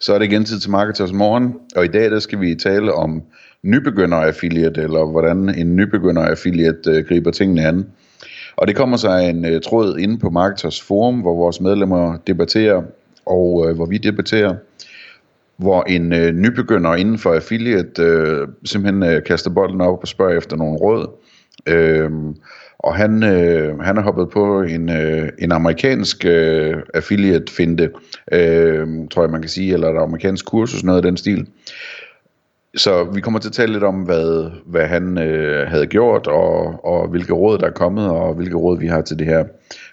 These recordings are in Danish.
Så er det igen tid til Marketers Morgen, og i dag der skal vi tale om nybegynder affiliate, eller hvordan en nybegynder affiliate øh, griber tingene an. Og det kommer sig en øh, tråd inde på Marketers Forum, hvor vores medlemmer debatterer, og øh, hvor vi debatterer, hvor en øh, nybegynder inden for affiliate øh, simpelthen øh, kaster bolden op og spørger efter nogle råd. Øh, og han, øh, han er hoppet på en, øh, en amerikansk øh, affiliate-finte, øh, tror jeg man kan sige, eller et amerikansk kursus, noget af den stil. Så vi kommer til at tale lidt om, hvad, hvad han øh, havde gjort, og, og hvilke råd der er kommet, og hvilke råd vi har til det her.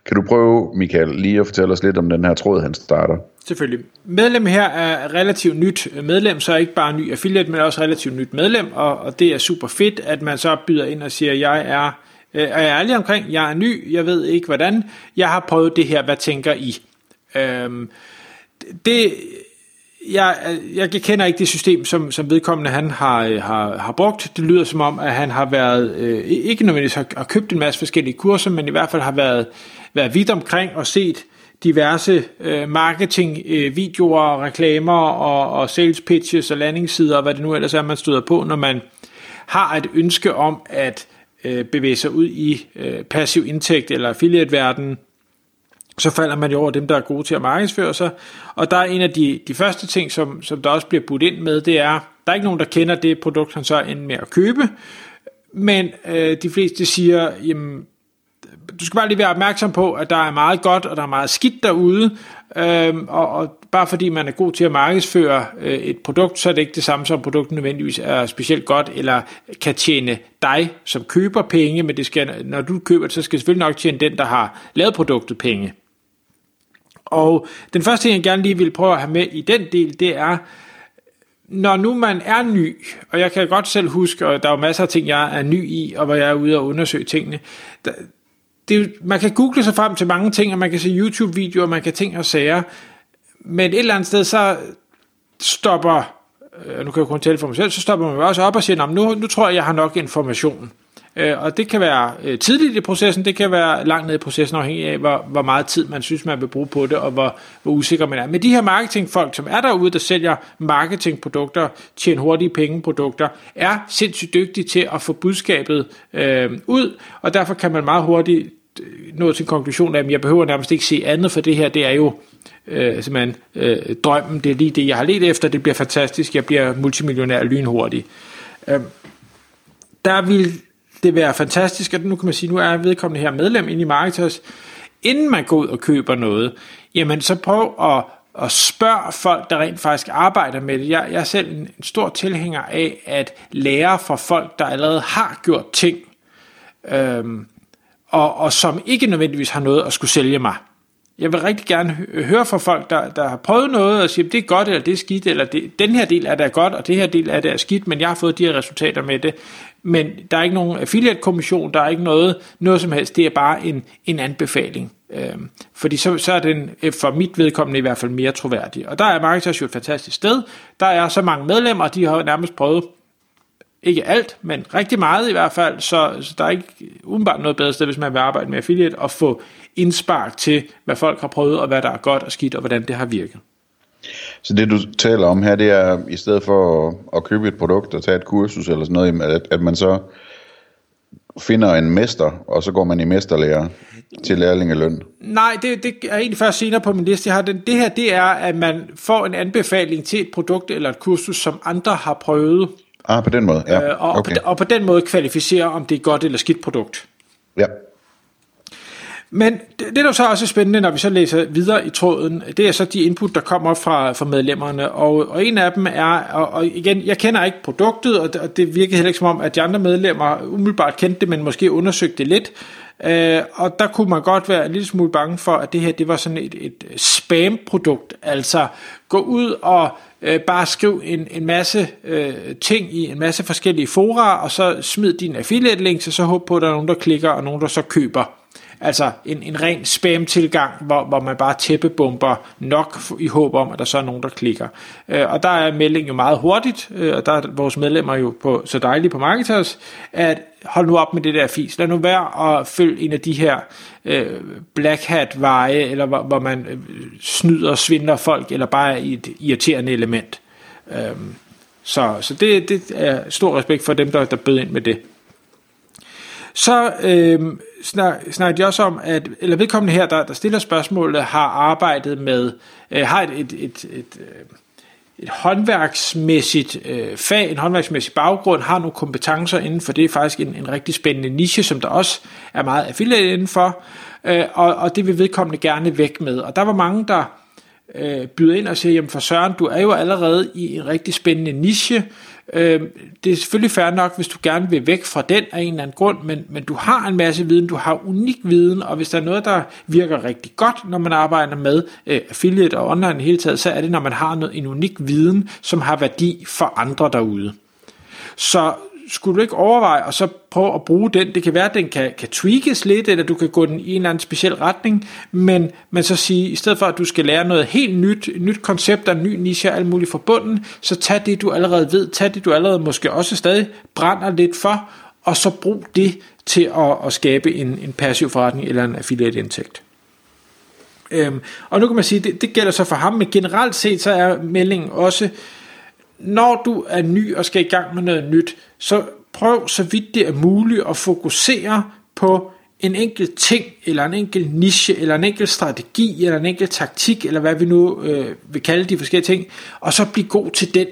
Kan du prøve, Michael, lige at fortælle os lidt om den her tråd, han starter? Selvfølgelig. Medlem her er relativt nyt medlem, så ikke bare ny affiliate, men også relativt nyt medlem, og, og det er super fedt, at man så byder ind og siger, jeg er øh, og jeg ærlig omkring, jeg er ny, jeg ved ikke hvordan, jeg har prøvet det her, hvad tænker I? Øh, det, jeg, jeg kender ikke det system, som, som vedkommende han har, øh, har, har brugt. Det lyder som om, at han har været, øh, ikke nødvendigvis har, har købt en masse forskellige kurser, men i hvert fald har været, været vidt omkring og set diverse øh, marketing, øh, reklamer og, og sales pitches og landingssider og hvad det nu ellers er, man støder på, når man har et ønske om at øh, bevæge sig ud i øh, passiv indtægt eller affiliate-verdenen, så falder man jo over dem, der er gode til at markedsføre sig. Og der er en af de, de første ting, som, som der også bliver budt ind med, det er, der er ikke nogen, der kender det produkt, han så ender med at købe, men øh, de fleste siger, jamen, du skal bare lige være opmærksom på, at der er meget godt, og der er meget skidt derude, øhm, og, og bare fordi man er god til at markedsføre øh, et produkt, så er det ikke det samme som produktet nødvendigvis er specielt godt, eller kan tjene dig som køber penge, men det skal, når du køber det, så skal det selvfølgelig nok tjene den, der har lavet produktet penge. Og den første ting, jeg gerne lige vil prøve at have med i den del, det er, når nu man er ny, og jeg kan godt selv huske, og der er jo masser af ting, jeg er ny i, og hvor jeg er ude og undersøge tingene, der, det, man kan google sig frem til mange ting, og man kan se YouTube-videoer, man kan ting og sager, men et eller andet sted, så stopper, øh, nu kan jeg kun tale for mig selv, så stopper man også op og siger, nu, nu tror jeg, jeg har nok information. Øh, og det kan være øh, tidligt i processen, det kan være langt ned i processen, afhængig af, hvor, hvor meget tid man synes, man vil bruge på det, og hvor, hvor usikker man er. Men de her marketingfolk, som er derude, der sælger marketingprodukter, tjener hurtige pengeprodukter, er sindssygt dygtige til at få budskabet øh, ud, og derfor kan man meget hurtigt Øh, nået til en konklusion af, at jeg behøver nærmest ikke se andet, for det her, det er jo øh, simpelthen øh, drømmen, det er lige det, jeg har let efter, det bliver fantastisk, jeg bliver multimillionær lynhurtigt. Øh, der vil det være fantastisk, at nu kan man sige, nu er vedkommende her medlem ind i Marketers, inden man går ud og køber noget, jamen så prøv at, at spørge folk, der rent faktisk arbejder med det. Jeg, jeg er selv en, en stor tilhænger af at lære fra folk, der allerede har gjort ting, øhm, og, og som ikke nødvendigvis har noget at skulle sælge mig. Jeg vil rigtig gerne høre fra folk, der, der har prøvet noget og siger, det er godt, eller det er skidt, eller det, den her del er der godt, og det her del er der skidt, men jeg har fået de her resultater med det. Men der er ikke nogen affiliate-kommission, der er ikke noget, noget som helst, det er bare en, en anbefaling. Øhm, fordi så, så er den øh, for mit vedkommende i hvert fald mere troværdig. Og der er Marketers jo et fantastisk sted. Der er så mange medlemmer, de har nærmest prøvet ikke alt, men rigtig meget i hvert fald, så, så der er ikke umiddelbart noget bedre sted, hvis man vil arbejde med affiliate, og få indspark til, hvad folk har prøvet, og hvad der er godt og skidt, og hvordan det har virket. Så det du taler om her, det er i stedet for at, at købe et produkt og tage et kursus eller sådan noget, at, at man så finder en mester, og så går man i mesterlærer til lærlingeløn? Nej, det, det er egentlig først senere på min liste. Jeg har den. Det her, det er, at man får en anbefaling til et produkt eller et kursus, som andre har prøvet. Ah, på den måde, ja. Øh, og, okay. på, og på den måde kvalificere, om det er et godt eller skidt produkt. Ja. Men det, det, der så også er spændende, når vi så læser videre i tråden, det er så de input, der kommer fra, fra medlemmerne. Og, og en af dem er, og, og igen, jeg kender ikke produktet, og det, og det virker heller ikke som om, at de andre medlemmer umiddelbart kendte det, men måske undersøgte det lidt. Øh, og der kunne man godt være en lille smule bange for, at det her det var sådan et, et spam-produkt. Altså gå ud og øh, bare skriv en, en masse øh, ting i en masse forskellige fora, og så smid din affiliate links, og så håb på, at der er nogen, der klikker, og nogen, der så køber. Altså en, en ren spam-tilgang, hvor, hvor man bare tæppebomber nok i håb om, at der så er nogen, der klikker. Øh, og der er meldingen jo meget hurtigt, øh, og der er vores medlemmer jo på, så dejlige på Marketers, at hold nu op med det der fis. Lad nu være at følge en af de her øh, black hat veje, eller hvor, hvor man øh, snyder og svindler folk, eller bare er et irriterende element. Øh, så så det, det er stor respekt for dem, der, der bød ind med det. Så øh, snak, snak de også om, at eller vedkommende her, der, der stiller spørgsmålet, har arbejdet med, øh, har et, et, et, et, øh, et, håndværksmæssigt øh, fag, en håndværksmæssig baggrund, har nogle kompetencer inden for det, er faktisk en, en rigtig spændende niche, som der også er meget affiliate indenfor, øh, og, og det vil vedkommende gerne væk med. Og der var mange, der øh, byder ind og siger, jamen for Søren, du er jo allerede i en rigtig spændende niche, Øh, det er selvfølgelig fair nok, hvis du gerne vil væk fra den af en eller anden grund, men, men du har en masse viden, du har unik viden, og hvis der er noget, der virker rigtig godt, når man arbejder med øh, affiliate og online i hele taget, så er det, når man har noget, en unik viden, som har værdi for andre derude. Så skulle du ikke overveje og så prøve at bruge den? Det kan være, at den kan, kan tweakes lidt, eller du kan gå den i en eller anden speciel retning, men, men så sige, i stedet for at du skal lære noget helt nyt, et nyt koncept, og en ny niche og alt muligt forbundet, så tag det, du allerede ved, tag det, du allerede måske også stadig brænder lidt for, og så brug det til at, at skabe en, en passiv forretning eller en affiliate indtægt. Øhm, og nu kan man sige, det, det gælder så for ham, men generelt set så er meldingen også, når du er ny og skal i gang med noget nyt, så prøv så vidt det er muligt at fokusere på en enkelt ting, eller en enkelt niche, eller en enkelt strategi, eller en enkelt taktik, eller hvad vi nu øh, vil kalde de forskellige ting, og så blive god til den.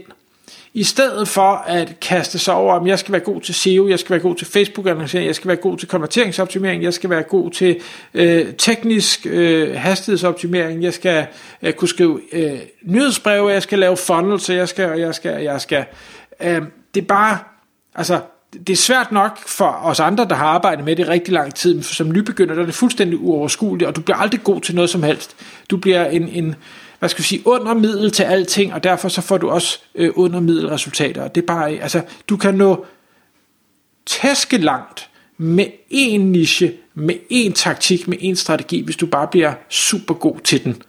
I stedet for at kaste sig over, om jeg skal være god til SEO, jeg skal være god til Facebook-annoncering, jeg skal være god til konverteringsoptimering, jeg skal være god til øh, teknisk øh, hastighedsoptimering, jeg skal øh, kunne skrive øh, nyhedsbreve, jeg skal lave funnels, jeg skal, jeg skal, jeg skal. Øh, det er bare, altså, det er svært nok for os andre, der har arbejdet med det rigtig lang tid, men som nybegynder, der er det fuldstændig uoverskueligt, og du bliver aldrig god til noget som helst. Du bliver en, en hvad skal vi sige, under middel til alting, og derfor så får du også øh, under resultater. Det er bare, altså, du kan nå tæske langt med én niche, med én taktik, med én strategi, hvis du bare bliver super god til den.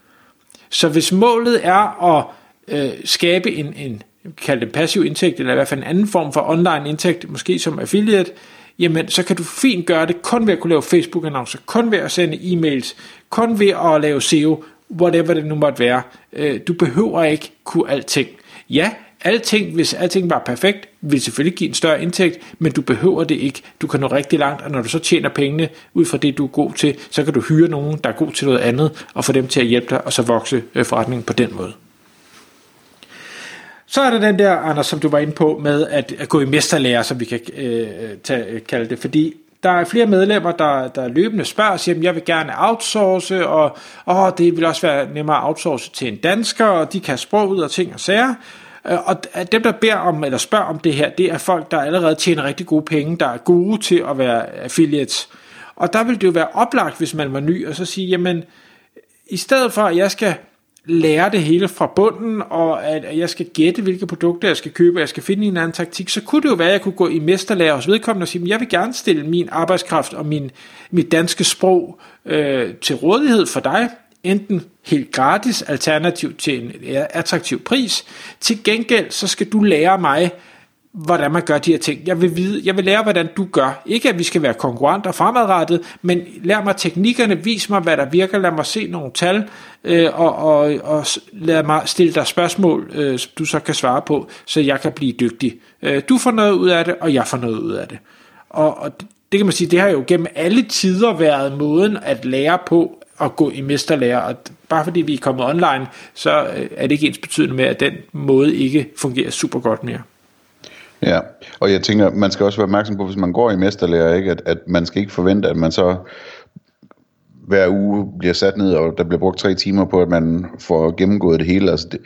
Så hvis målet er at øh, skabe en, en kald det passiv indtægt, eller i hvert fald en anden form for online indtægt, måske som affiliate, jamen så kan du fint gøre det kun ved at kunne lave Facebook-annoncer, kun ved at sende e-mails, kun ved at lave SEO, whatever det nu måtte være. Øh, du behøver ikke kunne alting. Ja, alting, hvis alting var perfekt, ville selvfølgelig give en større indtægt, men du behøver det ikke. Du kan nå rigtig langt, og når du så tjener pengene ud fra det, du er god til, så kan du hyre nogen, der er god til noget andet, og få dem til at hjælpe dig, og så vokse øh, forretningen på den måde. Så er der den der, Anders, som du var inde på, med at, at gå i mesterlærer, som vi kan øh, tage, kalde det, fordi der er flere medlemmer, der, der løbende spørger og siger, at jeg vil gerne outsource, og åh, det vil også være nemmere at outsource til en dansker, og de kan sprog ud og ting og sager. Øh, og dem, der beder om, eller spørger om det her, det er folk, der allerede tjener rigtig gode penge, der er gode til at være affiliates. Og der vil det jo være oplagt, hvis man var ny, og så sige, jamen, i stedet for, at jeg skal lære det hele fra bunden, og at jeg skal gætte, hvilke produkter jeg skal købe, og jeg skal finde en anden taktik, så kunne det jo være, at jeg kunne gå i mesterlærer hos vedkommende og sige, at jeg vil gerne stille min arbejdskraft og min, mit danske sprog øh, til rådighed for dig, enten helt gratis, alternativ til en attraktiv pris. Til gengæld, så skal du lære mig, hvordan man gør de her ting. Jeg vil, vide, jeg vil lære, hvordan du gør. Ikke at vi skal være konkurrenter fremadrettet, men lær mig teknikkerne, vis mig, hvad der virker, lad mig se nogle tal, øh, og, og, og lad mig stille dig spørgsmål, øh, som du så kan svare på, så jeg kan blive dygtig. Øh, du får noget ud af det, og jeg får noget ud af det. Og, og det kan man sige, det har jo gennem alle tider været måden at lære på at gå i mesterlærer, og bare fordi vi er kommet online, så øh, er det ikke ens betydende med, at den måde ikke fungerer super godt mere. Ja, og jeg tænker, man skal også være opmærksom på, hvis man går i mesterlærer, ikke, at, at man skal ikke forvente, at man så hver uge bliver sat ned, og der bliver brugt tre timer på, at man får gennemgået det hele. Altså det,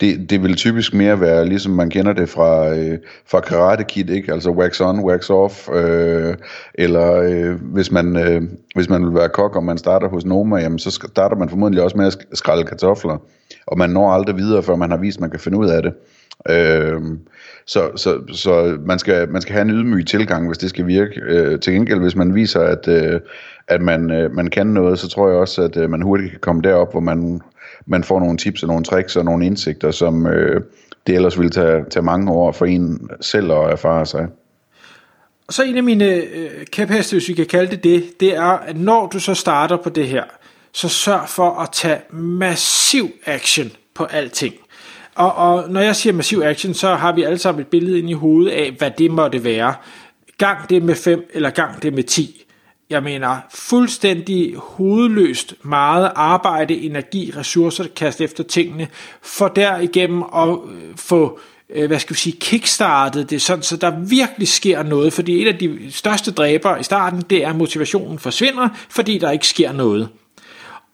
det, det vil typisk mere være, ligesom man kender det fra, øh, fra Karate Kid, ikke? altså wax on, wax off, øh, eller øh, hvis, man, øh, hvis man vil være kok, og man starter hos Noma, jamen, så starter man formodentlig også med at skrælle kartofler, og man når aldrig videre, før man har vist, at man kan finde ud af det. Øh, så, så, så man, skal, man skal have en ydmyg tilgang, hvis det skal virke. Øh, til gengæld, hvis man viser, at, øh, at man, øh, man kan noget, så tror jeg også, at øh, man hurtigt kan komme derop, hvor man, man får nogle tips og nogle tricks og nogle indsigter, som øh, det ellers ville tage, tage mange år for en selv at erfare sig. Og så en af mine øh, kæpheste, hvis vi kan kalde det det, det er, at når du så starter på det her, så sørg for at tage massiv action på alting. Og, og når jeg siger massiv action, så har vi alle sammen et billede ind i hovedet af, hvad det måtte være. Gang det med 5, eller gang det med 10. Jeg mener, fuldstændig hovedløst meget arbejde, energi, ressourcer, kast efter tingene, for derigennem at øh, få øh, hvad skal vi sige, kickstartet det, sådan, så der virkelig sker noget, fordi et af de største dræber i starten, det er, at motivationen forsvinder, fordi der ikke sker noget.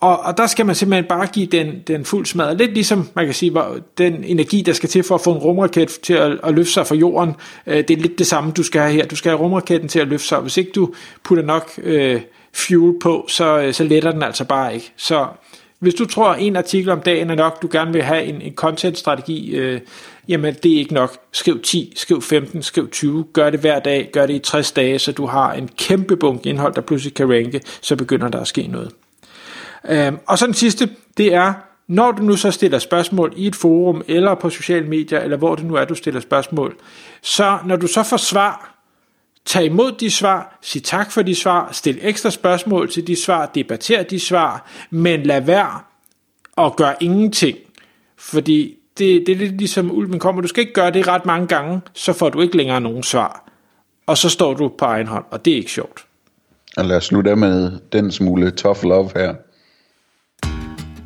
Og, og der skal man simpelthen bare give den, den fuld smad. Lidt ligesom, man kan sige, den energi, der skal til for at få en rumraket til at, at løfte sig fra jorden, øh, det er lidt det samme, du skal have her. Du skal have rumraketten til at løfte sig, hvis ikke du putter nok øh, fuel på, så, øh, så letter den altså bare ikke. Så hvis du tror, at en artikel om dagen er nok, du gerne vil have en, en content-strategi, øh, jamen det er ikke nok. Skriv 10, skriv 15, skriv 20, gør det hver dag, gør det i 60 dage, så du har en kæmpe bunke indhold, der pludselig kan ranke, så begynder der at ske noget. Øhm, og så den sidste, det er, når du nu så stiller spørgsmål i et forum, eller på sociale medier, eller hvor det nu er, du stiller spørgsmål, så når du så får svar, tag imod de svar, sig tak for de svar, stil ekstra spørgsmål til de svar, debatter de svar, men lad være og gør ingenting. Fordi det, det er lidt ligesom ulven kommer, du skal ikke gøre det ret mange gange, så får du ikke længere nogen svar. Og så står du på egen hånd, og det er ikke sjovt. Og lad os slutte med den smule tough love her.